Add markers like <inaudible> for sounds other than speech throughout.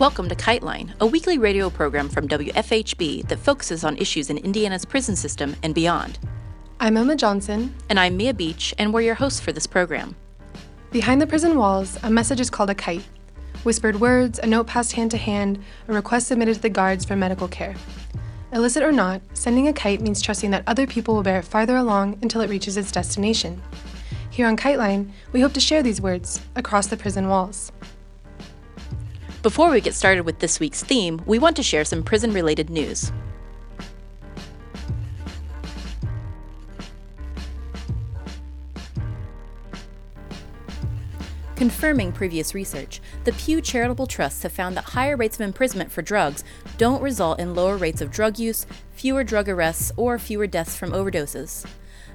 Welcome to Kite Line, a weekly radio program from WFHB that focuses on issues in Indiana's prison system and beyond. I'm Emma Johnson. And I'm Mia Beach, and we're your hosts for this program. Behind the prison walls, a message is called a kite. Whispered words, a note passed hand to hand, a request submitted to the guards for medical care. Illicit or not, sending a kite means trusting that other people will bear it farther along until it reaches its destination. Here on Kite Line, we hope to share these words across the prison walls. Before we get started with this week's theme, we want to share some prison related news. Confirming previous research, the Pew Charitable Trusts have found that higher rates of imprisonment for drugs don't result in lower rates of drug use, fewer drug arrests, or fewer deaths from overdoses.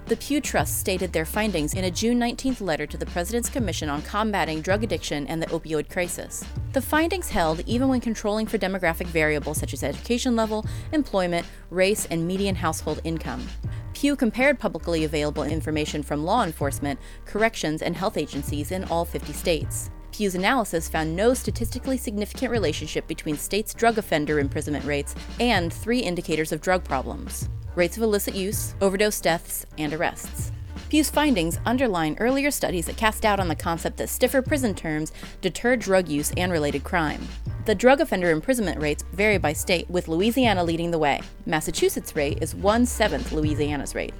The Pew Trust stated their findings in a June 19th letter to the President's Commission on Combating Drug Addiction and the Opioid Crisis. The findings held even when controlling for demographic variables such as education level, employment, race, and median household income. Pew compared publicly available information from law enforcement, corrections, and health agencies in all 50 states. Pew's analysis found no statistically significant relationship between states' drug offender imprisonment rates and three indicators of drug problems rates of illicit use, overdose deaths, and arrests. Pew's findings underline earlier studies that cast doubt on the concept that stiffer prison terms deter drug use and related crime. The drug offender imprisonment rates vary by state, with Louisiana leading the way. Massachusetts' rate is one seventh Louisiana's rate.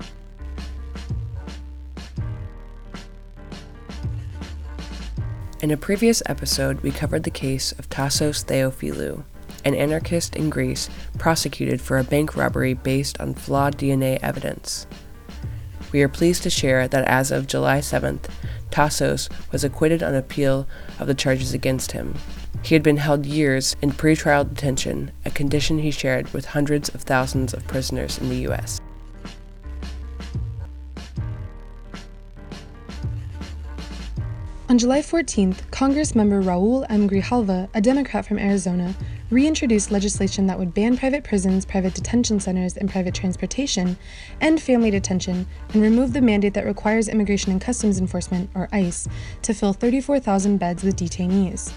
In a previous episode, we covered the case of Tassos Theophilou, an anarchist in Greece prosecuted for a bank robbery based on flawed DNA evidence. We are pleased to share that as of July 7th, Tassos was acquitted on appeal of the charges against him. He had been held years in pretrial detention, a condition he shared with hundreds of thousands of prisoners in the U.S. On July 14th, Congress member Raul M. Grijalva, a Democrat from Arizona, reintroduced legislation that would ban private prisons, private detention centers, and private transportation, end family detention, and remove the mandate that requires Immigration and Customs Enforcement, or ICE, to fill 34,000 beds with detainees.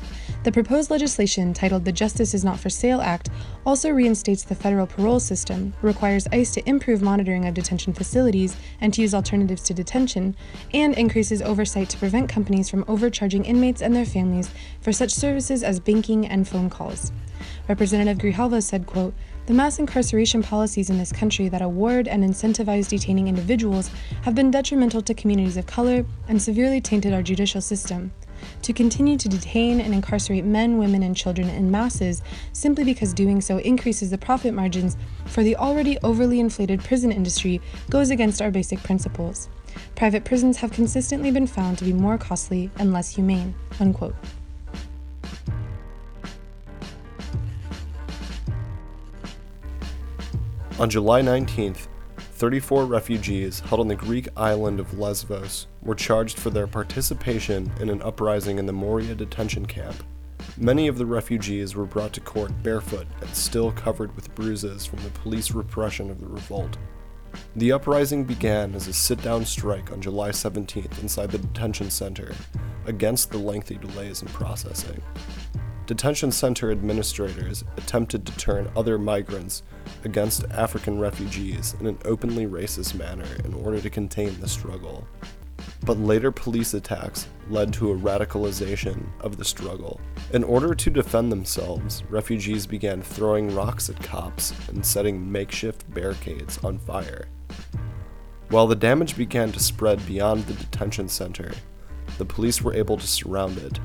The proposed legislation, titled the Justice is Not for Sale Act, also reinstates the federal parole system, requires ICE to improve monitoring of detention facilities and to use alternatives to detention, and increases oversight to prevent companies from overcharging inmates and their families for such services as banking and phone calls. Representative Grijalva said, quote, the mass incarceration policies in this country that award and incentivize detaining individuals have been detrimental to communities of color and severely tainted our judicial system. To continue to detain and incarcerate men, women, and children in masses simply because doing so increases the profit margins for the already overly inflated prison industry goes against our basic principles. Private prisons have consistently been found to be more costly and less humane. Unquote. On July 19th, 34 refugees held on the Greek island of Lesbos were charged for their participation in an uprising in the Moria detention camp. Many of the refugees were brought to court barefoot and still covered with bruises from the police repression of the revolt. The uprising began as a sit down strike on July 17th inside the detention center against the lengthy delays in processing. Detention center administrators attempted to turn other migrants against African refugees in an openly racist manner in order to contain the struggle. But later police attacks led to a radicalization of the struggle. In order to defend themselves, refugees began throwing rocks at cops and setting makeshift barricades on fire. While the damage began to spread beyond the detention center, the police were able to surround it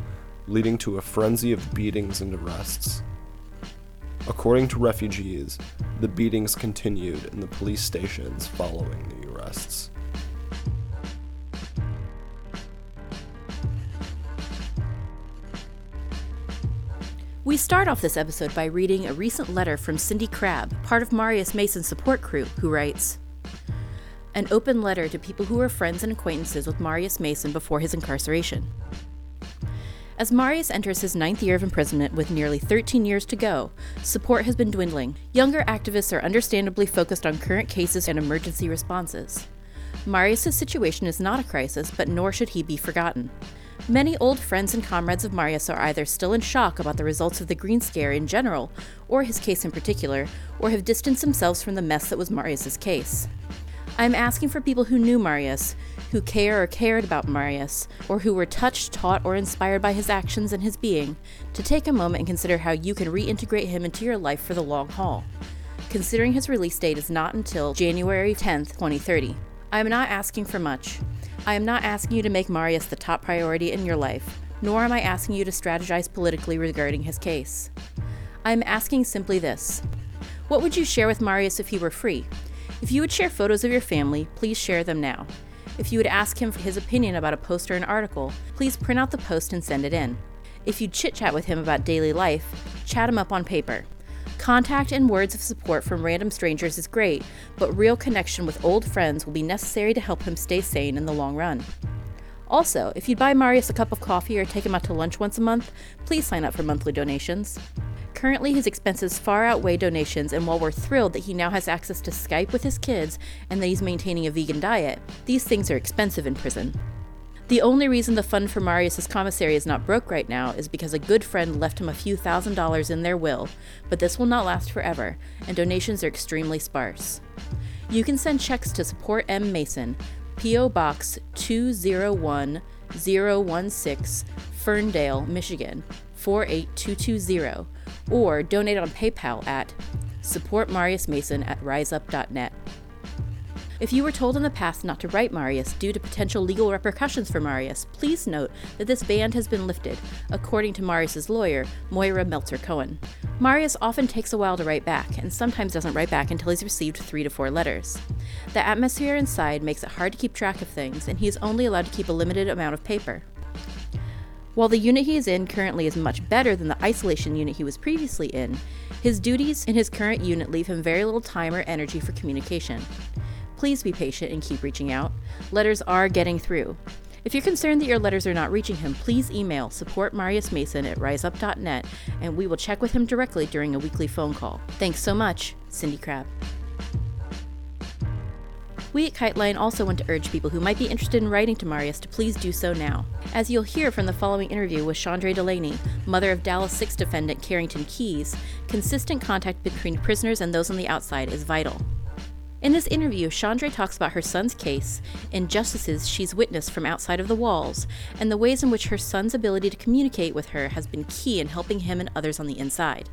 leading to a frenzy of beatings and arrests. According to refugees, the beatings continued in the police stations following the arrests. We start off this episode by reading a recent letter from Cindy Crabb, part of Marius Mason's support crew, who writes An open letter to people who were friends and acquaintances with Marius Mason before his incarceration. As Marius enters his ninth year of imprisonment with nearly 13 years to go, support has been dwindling. Younger activists are understandably focused on current cases and emergency responses. Marius' situation is not a crisis, but nor should he be forgotten. Many old friends and comrades of Marius are either still in shock about the results of the Green Scare in general, or his case in particular, or have distanced themselves from the mess that was Marius's case. I am asking for people who knew Marius, who care or cared about Marius, or who were touched, taught, or inspired by his actions and his being, to take a moment and consider how you can reintegrate him into your life for the long haul. Considering his release date is not until January 10th, 2030. I am not asking for much. I am not asking you to make Marius the top priority in your life, nor am I asking you to strategize politically regarding his case. I am asking simply this What would you share with Marius if he were free? If you would share photos of your family, please share them now. If you would ask him for his opinion about a post or an article, please print out the post and send it in. If you chit chat with him about daily life, chat him up on paper. Contact and words of support from random strangers is great, but real connection with old friends will be necessary to help him stay sane in the long run. Also, if you'd buy Marius a cup of coffee or take him out to lunch once a month, please sign up for monthly donations. Currently, his expenses far outweigh donations, and while we're thrilled that he now has access to Skype with his kids and that he's maintaining a vegan diet, these things are expensive in prison. The only reason the fund for Marius's commissary is not broke right now is because a good friend left him a few thousand dollars in their will, but this will not last forever, and donations are extremely sparse. You can send checks to support M. Mason, P.O. Box 201016, Ferndale, Michigan 48220, or donate on PayPal at supportmariusmason at riseup.net. If you were told in the past not to write Marius due to potential legal repercussions for Marius, please note that this ban has been lifted, according to Marius's lawyer, Moira Meltzer Cohen. Marius often takes a while to write back, and sometimes doesn't write back until he's received three to four letters. The atmosphere inside makes it hard to keep track of things, and he is only allowed to keep a limited amount of paper. While the unit he is in currently is much better than the isolation unit he was previously in, his duties in his current unit leave him very little time or energy for communication. Please be patient and keep reaching out. Letters are getting through. If you're concerned that your letters are not reaching him, please email supportmariusmason at riseup.net and we will check with him directly during a weekly phone call. Thanks so much, Cindy Crabb. We at KiteLine also want to urge people who might be interested in writing to Marius to please do so now. As you'll hear from the following interview with Chandra Delaney, mother of Dallas 6 defendant Carrington Keyes, consistent contact between prisoners and those on the outside is vital. In this interview, Chandra talks about her son's case, injustices she's witnessed from outside of the walls, and the ways in which her son's ability to communicate with her has been key in helping him and others on the inside.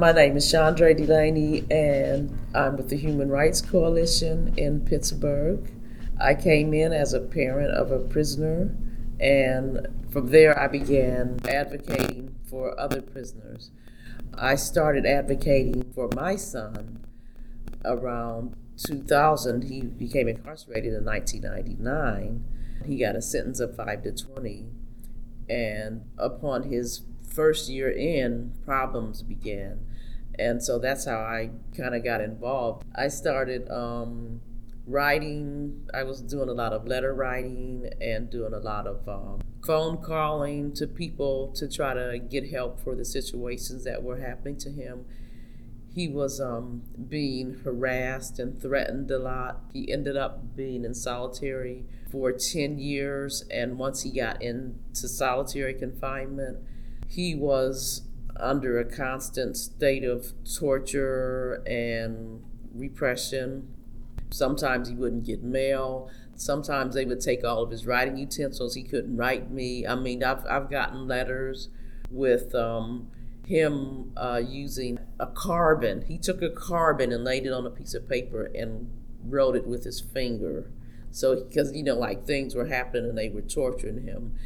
My name is Chandra Delaney, and I'm with the Human Rights Coalition in Pittsburgh. I came in as a parent of a prisoner, and from there I began advocating for other prisoners. I started advocating for my son around 2000. He became incarcerated in 1999. He got a sentence of 5 to 20. And upon his first year in, problems began. And so that's how I kind of got involved. I started um, writing, I was doing a lot of letter writing and doing a lot of um, phone calling to people to try to get help for the situations that were happening to him. He was um, being harassed and threatened a lot. He ended up being in solitary for 10 years, and once he got into solitary confinement, he was under a constant state of torture and repression. Sometimes he wouldn't get mail. Sometimes they would take all of his writing utensils. He couldn't write me. I mean, I've, I've gotten letters with um, him uh, using a carbon. He took a carbon and laid it on a piece of paper and wrote it with his finger. So, because, you know, like things were happening and they were torturing him.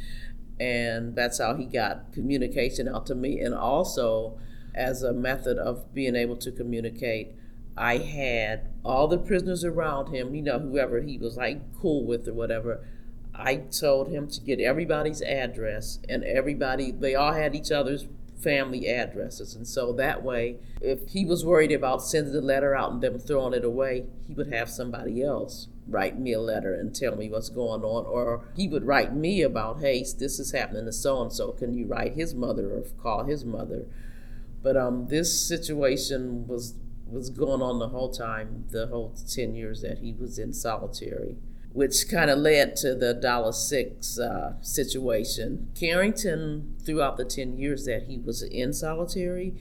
And that's how he got communication out to me. And also, as a method of being able to communicate, I had all the prisoners around him, you know, whoever he was like cool with or whatever. I told him to get everybody's address, and everybody, they all had each other's family addresses. And so that way, if he was worried about sending the letter out and them throwing it away, he would have somebody else write me a letter and tell me what's going on. Or he would write me about, hey, this is happening to so and so. Can you write his mother or call his mother? But um, this situation was was going on the whole time, the whole 10 years that he was in solitary. which kind of led to the Dallas Six uh, situation. Carrington, throughout the 10 years that he was in solitary,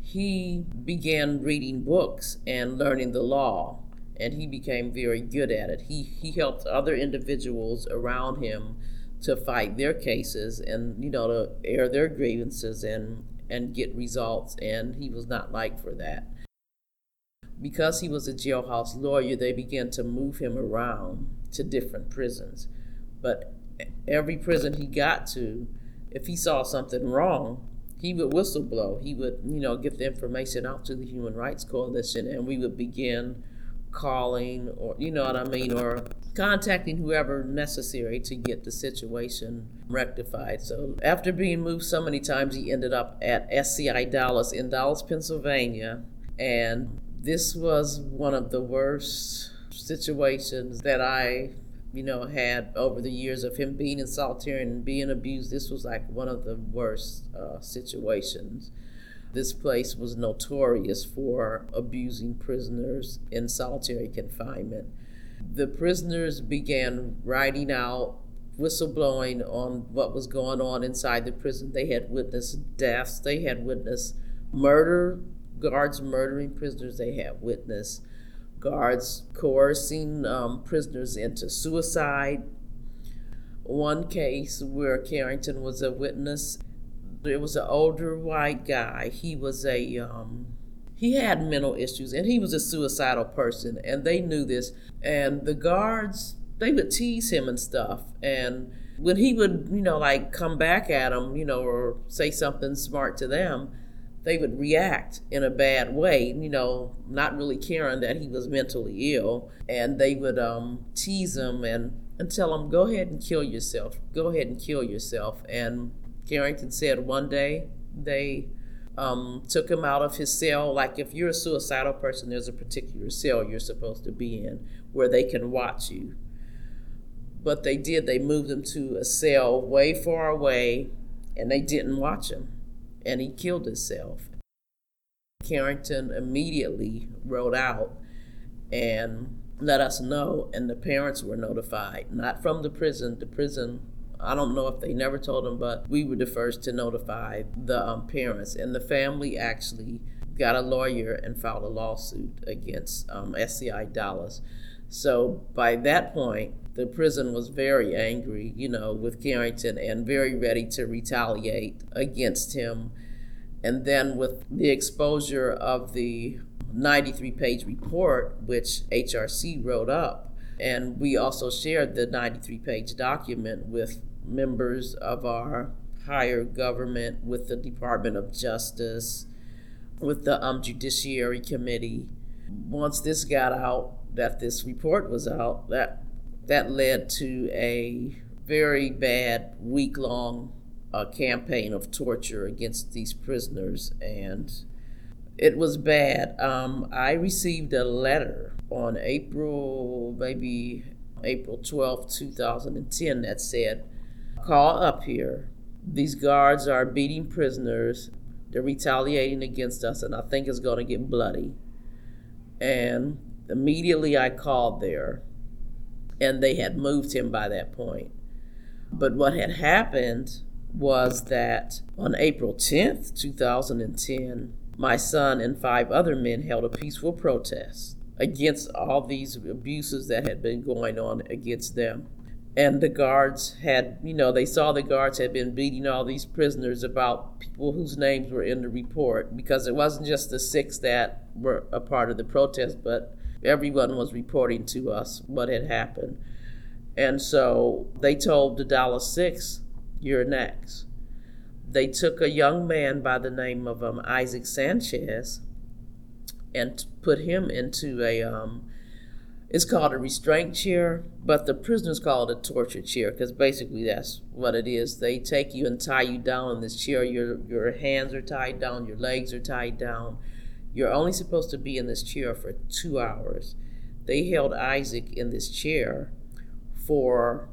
he began reading books and learning the law, and he became very good at it. He, he helped other individuals around him to fight their cases and, you know, to air their grievances and, and get results, and he was not liked for that. Because he was a jailhouse lawyer, they began to move him around to different prisons. But every prison he got to, if he saw something wrong, he would whistleblow. He would, you know, get the information out to the Human Rights Coalition, and we would begin calling, or you know what I mean, or contacting whoever necessary to get the situation rectified. So after being moved so many times, he ended up at SCI Dallas in Dallas, Pennsylvania, and this was one of the worst situations that I you know, had over the years of him being in solitary and being abused. This was like one of the worst uh, situations. This place was notorious for abusing prisoners in solitary confinement. The prisoners began writing out, whistleblowing on what was going on inside the prison. They had witnessed deaths, they had witnessed murder, guards murdering prisoners, they had witnessed guards coercing um, prisoners into suicide. One case where Carrington was a witness, there was an older white guy. He was a um, he had mental issues and he was a suicidal person, and they knew this. And the guards they would tease him and stuff, and when he would you know like come back at them, you know, or say something smart to them they would react in a bad way, you know, not really caring that he was mentally ill. And they would um, tease him and, and tell him, go ahead and kill yourself. Go ahead and kill yourself. And Carrington said one day they um, took him out of his cell. Like if you're a suicidal person, there's a particular cell you're supposed to be in where they can watch you. But they did, they moved him to a cell way far away and they didn't watch him and he killed himself. Carrington immediately wrote out and let us know, and the parents were notified, not from the prison. The prison, I don't know if they never told them, but we were the first to notify the um, parents, and the family actually got a lawyer and filed a lawsuit against um, SCI Dallas. So by that point, the prison was very angry, you know, with Carrington and very ready to retaliate against him. And then with the exposure of the 93 page report, which HRC wrote up, and we also shared the 93 page document with members of our higher government, with the Department of Justice, with the um, Judiciary Committee. Once this got out, that this report was out, that that led to a very bad week long uh, campaign of torture against these prisoners, and it was bad. Um, I received a letter on April, maybe April 12, 2010, that said, Call up here. These guards are beating prisoners. They're retaliating against us, and I think it's going to get bloody. And immediately I called there and they had moved him by that point. But what had happened was that on April 10th, 2010, my son and five other men held a peaceful protest against all these abuses that had been going on against them. And the guards had, you know, they saw the guards had been beating all these prisoners about people whose names were in the report because it wasn't just the six that were a part of the protest, but everyone was reporting to us what had happened. And so they told the Dallas Six, you're next. They took a young man by the name of um, Isaac Sanchez and put him into a, um, it's called a restraint chair, but the prisoners call it a torture chair because basically that's what it is. They take you and tie you down in this chair. Your, your hands are tied down, your legs are tied down you're only supposed to be in this chair for two hours. They held Isaac in this chair for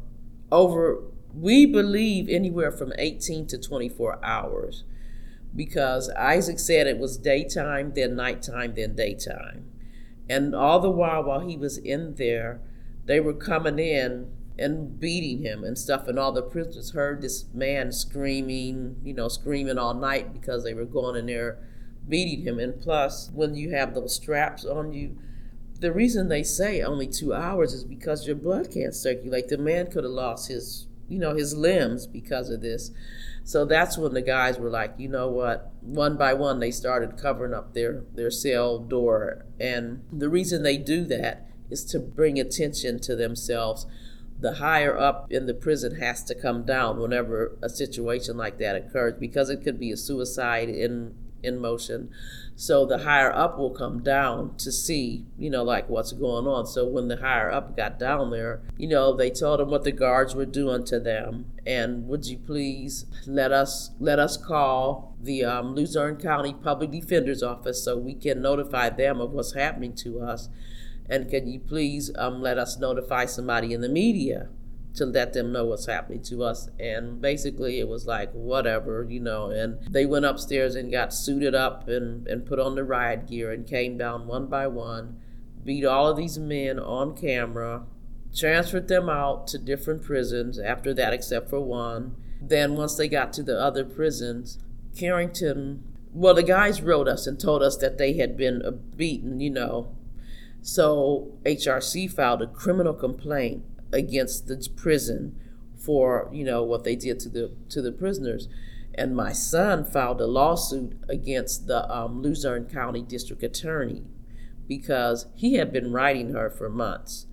over, we believe, anywhere from 18 to 24 hours because Isaac said it was daytime, then nighttime, then daytime. And all the while, while he was in there, they were coming in and beating him and stuff. And all the prisoners heard this man screaming, you know, screaming all night because they were going in there beating him. And plus, when you have those straps on you, the reason they say only two hours is because your blood can't circulate. The man could have lost his, you know, his limbs because of this. So that's when the guys were like, you know what? One by one, they started covering up their their cell door, and the reason they do that is to bring attention to themselves the higher up in the prison has to come down whenever a situation like that occurs because it could be a suicide in in motion. So the higher up will come down to see you know like what's going on. So when the higher up got down there you know they told them what the guards were doing to them. And would you please let us let us call the um, luzerne county public defender's office so we can notify them of what's happening to us? And can you please um, let us notify somebody in the media to let them know what's happening to us? And basically, it was like, whatever, you know. And they went upstairs and got suited up and, and put on the riot gear and came down one by one, beat all of these men on camera, transferred them out to different prisons after that, except for one. Then, once they got to the other prisons, Carrington, well, the guys wrote us and told us that they had been uh, beaten, you know, so HRC filed a criminal complaint against the prison for you know what they did to the to the prisoners, and my son filed a lawsuit against the um, Luzerne County District Attorney because he had been writing her for months,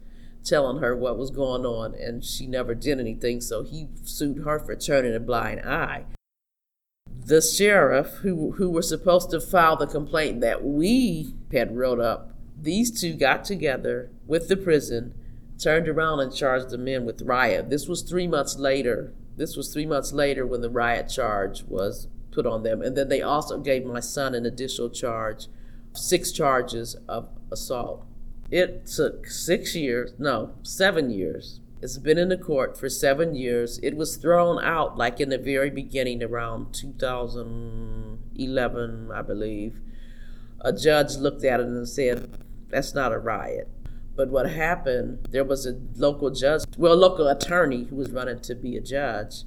telling her what was going on, and she never did anything. So he sued her for turning a blind eye. The sheriff, who who were supposed to file the complaint that we had wrote up these two got together with the prison, turned around and charged the men with riot. This was three months later. This was three months later when the riot charge was put on them. And then they also gave my son an additional charge, six charges of assault. It took six years, no, seven years. It's been in the court for seven years. It was thrown out like in the very beginning around 2011, I believe. A judge looked at it and said, that's not a riot. But what happened, there was a local judge, well, a local attorney who was running to be a judge.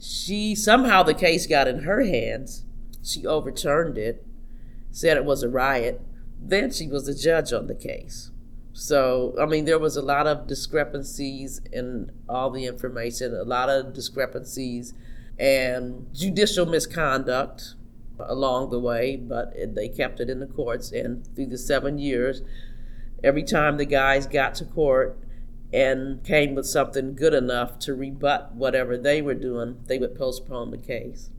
She somehow the case got in her hands. She overturned it, said it was a riot. Then she was a judge on the case. So, I mean, there was a lot of discrepancies in all the information, a lot of discrepancies and judicial misconduct along the way, but they kept it in the courts. And through the seven years, every time the guys got to court and came with something good enough to rebut whatever they were doing, they would postpone the case.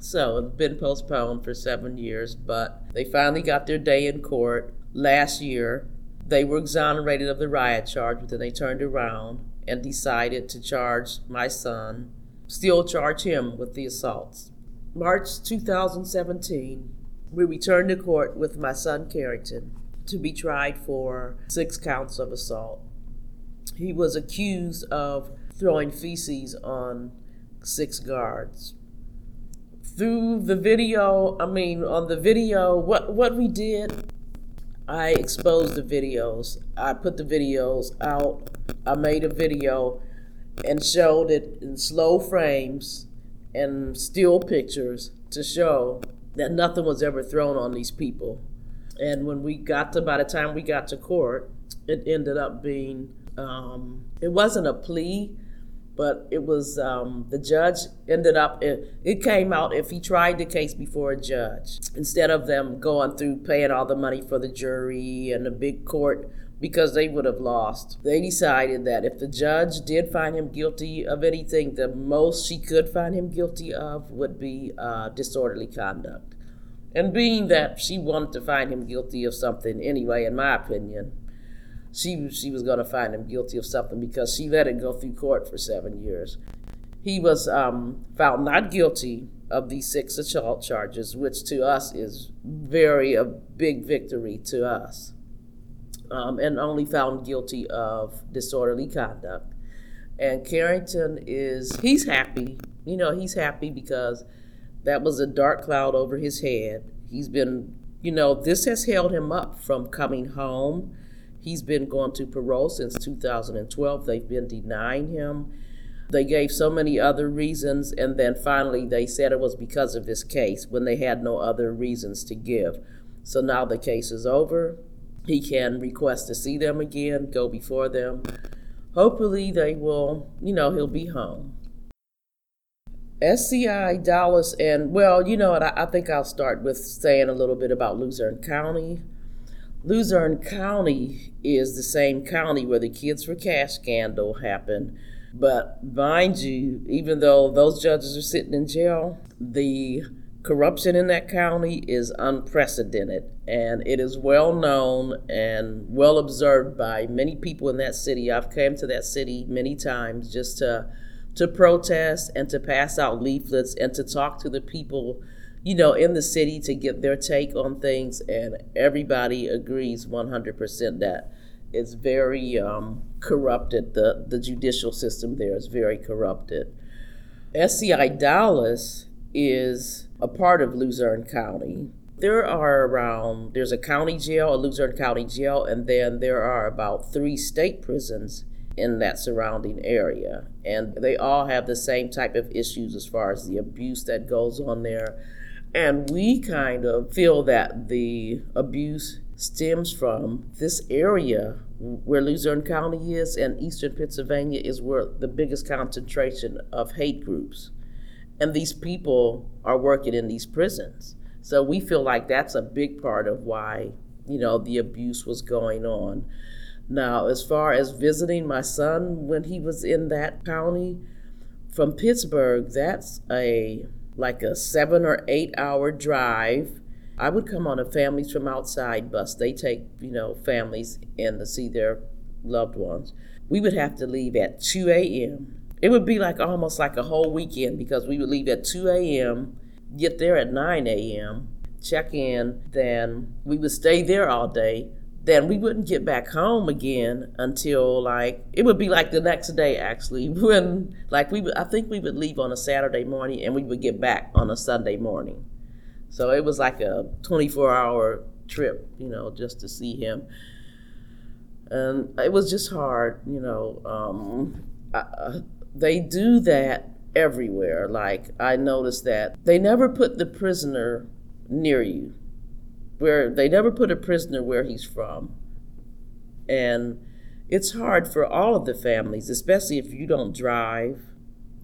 So it's been postponed for seven years, but they finally got their day in court last year. They were exonerated of the riot charge, but then they turned around and decided to charge my son, still charge him with the assaults. March 2017, we returned to court with my son Carrington to be tried for six counts of assault. He was accused of throwing feces on six guards. Through the video, I mean, on the video, what, what we did, I exposed the videos. I put the videos out. I made a video and showed it in slow frames and still pictures to show that nothing was ever thrown on these people. And when we got to, by the time we got to court, it ended up being, um, it wasn't a plea, but it was, um, the judge ended up, it, it came out if he tried the case before a judge, instead of them going through paying all the money for the jury and the big court because they would have lost. They decided that if the judge did find him guilty of anything, the most she could find him guilty of would be uh, disorderly conduct. And being that she wanted to find him guilty of something anyway, in my opinion, she, she was going to find him guilty of something because she let it go through court for seven years. He was um, found not guilty of these six assault charges, which to us is very a big victory to us um, and only found guilty of disorderly conduct. And Carrington is, he's happy. You know, he's happy because that was a dark cloud over his head. He's been, you know, this has held him up from coming home. He's been going to parole since 2012. They've been denying him. They gave so many other reasons, and then finally they said it was because of his case when they had no other reasons to give. So now the case is over. He can request to see them again, go before them. Hopefully, they will, you know, he'll be home. SCI Dallas, and well, you know what? I, I think I'll start with saying a little bit about Luzerne County. Luzerne County is the same county where the Kids for Cash scandal happened. But mind you, even though those judges are sitting in jail, the corruption in that county is unprecedented and it is well known and well observed by many people in that city i've come to that city many times just to to protest and to pass out leaflets and to talk to the people you know in the city to get their take on things. And everybody agrees 100% that it's very um, corrupted. The the judicial system there is very corrupted. Sci dallas is a part of Luzerne County. There are around, there's a county jail, a Luzerne County jail, and then there are about three state prisons in that surrounding area. And they all have the same type of issues as far as the abuse that goes on there. And we kind of feel that the abuse stems from this area where Luzerne County is and eastern Pennsylvania is where the biggest concentration of hate groups and these people are working in these prisons. So we feel like that's a big part of why, you know, the abuse was going on. Now, as far as visiting my son when he was in that county from Pittsburgh, that's a like a 7 or 8 hour drive. I would come on a families from outside bus. They take, you know, families in to see their loved ones. We would have to leave at 2 a.m it would be like almost like a whole weekend because we would leave at 2 a.m., get there at 9 a.m., check in, then we would stay there all day. Then we wouldn't get back home again until like it would be like the next day actually <laughs> when like we would I think we would leave on a Saturday morning and we would get back on a Sunday morning. So it was like a 24 hour trip, you know, just to see him. And it was just hard, you know. Um, I, they do that everywhere. Like I noticed that they never put the prisoner near you, where they never put a prisoner where he's from, and it's hard for all of the families, especially if you don't drive,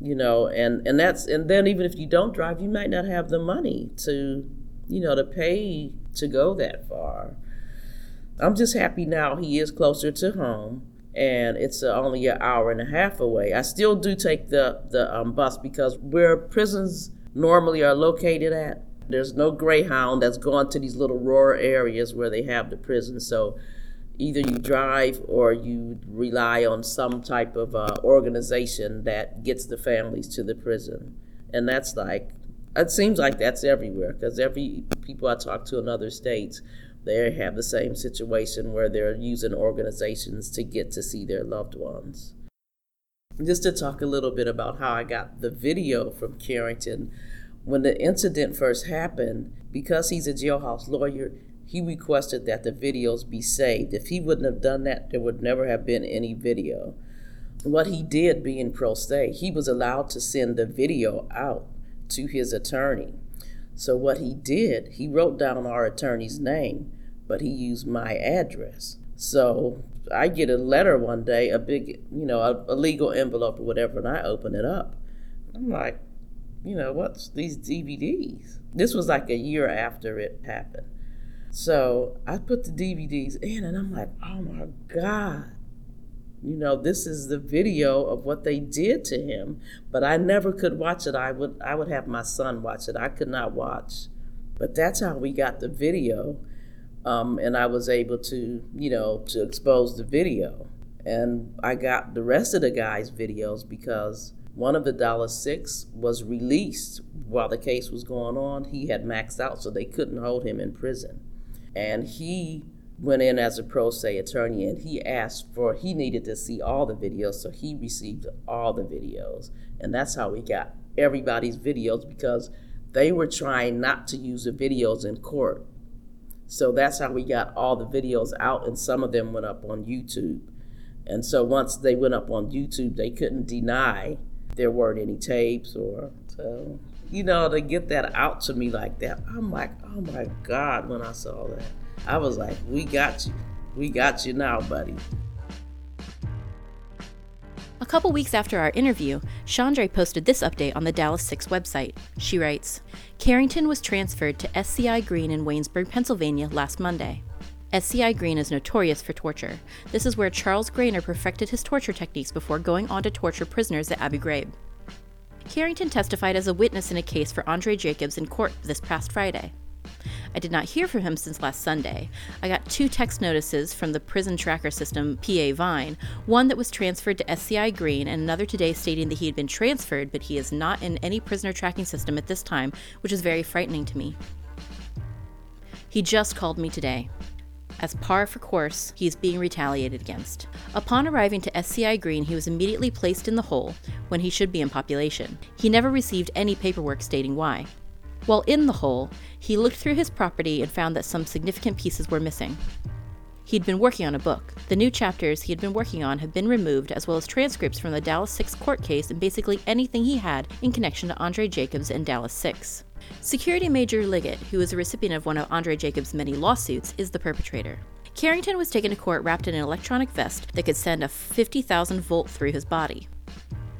you know, and and that's and then even if you don't drive, you might not have the money to, you know, to pay to go that far. I'm just happy now he is closer to home and it's only an hour and a half away. I still do take the the um, bus because where prisons normally are located at, there's no Greyhound that's gone to these little rural areas where they have the prison. So either you drive or you rely on some type of uh, organization that gets the families to the prison, and that's like it seems like that's everywhere because every people I talk to in other states they have the same situation where they're using organizations to get to see their loved ones. Just to talk a little bit about how I got the video from Carrington. When the incident first happened, because he's a jailhouse lawyer, he requested that the videos be saved. If he wouldn't have done that, there would never have been any video. What he did, being pro se, he was allowed to send the video out to his attorney. So what he did, he wrote down our attorney's name, but he used my address. So I get a letter one day, a big, you know, a, a legal envelope or whatever, and I open it up. I'm like, you know, what's these DVDs? This was like a year after it happened. So I put the DVDs in, and I'm like, oh my God, you know this is the video of what they did to him but i never could watch it. I would i would have my son watch it. I could not watch. But that's how we got the video um, and i was able to you know to expose the video. And i got the rest of the guys videos because one of the Dallas six was released while the case was going on. He had maxed out so they couldn't hold him in prison. And he went in as a pro se attorney and he asked for he needed to see all the videos so he received all the videos. And that's how we got everybody's videos because they were trying not to use the videos in court. So that's how we got all the videos out, and some of them went up on YouTube. And so once they went up on YouTube, they couldn't deny there weren't any tapes or so. You know, to get that out to me like that, I'm like, oh my God, when I saw that. I was like, we got you. We got you now, buddy. A couple weeks after our interview, Chandra posted this update on the Dallas 6 website. She writes Carrington was transferred to SCI Greene in Waynesburg, Pennsylvania last Monday. SCI Greene is notorious for torture. This is where Charles Graner perfected his torture techniques before going on to torture prisoners at Abu Ghraib. Carrington testified as a witness in a case for Andre Jacobs in court this past Friday. I did not hear from him since last Sunday. I got two text notices from the prison tracker system, PA Vine, one that was transferred to SCI Greene, and another today stating that he had been transferred, but he is not in any prisoner tracking system at this time, which is very frightening to me. He just called me today. As par for course, he is being retaliated against. Upon arriving to SCI Greene, he was immediately placed in the hole when he should be in population. He never received any paperwork stating why. While in the hole, he looked through his property and found that some significant pieces were missing. He'd been working on a book. The new chapters he had been working on have been removed, as well as transcripts from the Dallas 6 court case and basically anything he had in connection to Andre Jacobs and Dallas 6. Security Major Liggett, who is a recipient of one of Andre Jacobs' many lawsuits, is the perpetrator. Carrington was taken to court wrapped in an electronic vest that could send a 50,000 volt through his body.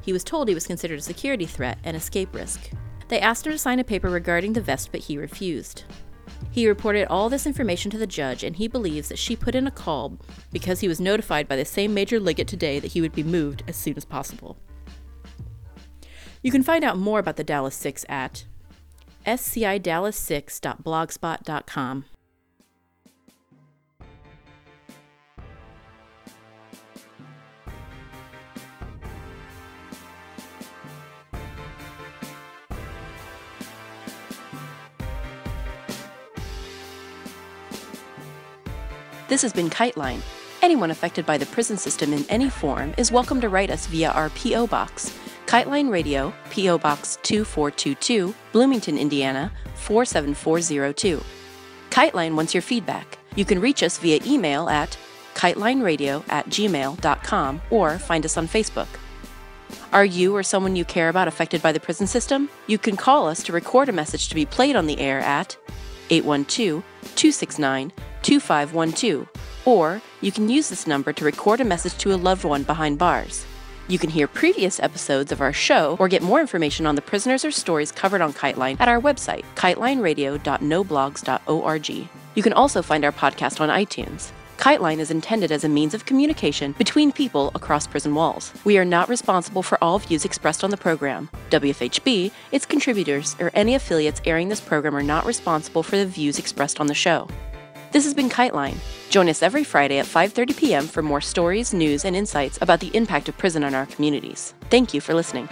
He was told he was considered a security threat and escape risk. They asked him to sign a paper regarding the vest, but he refused. He reported all this information to the judge, and he believes that she put in a call because he was notified by the same Major Liggett today that he would be moved as soon as possible. You can find out more about the Dallas Six at scidallas6.blogspot.com. This has been KiteLine. Anyone affected by the prison system in any form is welcome to write us via our P.O. Box, KiteLine Radio, P.O. Box 2422, Bloomington, Indiana 47402. KiteLine wants your feedback. You can reach us via email at kitelineradio at gmail.com or find us on Facebook. Are you or someone you care about affected by the prison system? You can call us to record a message to be played on the air at 812 269 2512, or you can use this number to record a message to a loved one behind bars. You can hear previous episodes of our show or get more information on the prisoners or stories covered on KiteLine at our website, kitelineradio.noblogs.org. You can also find our podcast on iTunes. KiteLine is intended as a means of communication between people across prison walls. We are not responsible for all views expressed on the program. WFHB, its contributors, or any affiliates airing this program are not responsible for the views expressed on the show. This has been KiteLine. Join us every Friday at 5:30 p.m. for more stories, news, and insights about the impact of prison on our communities. Thank you for listening.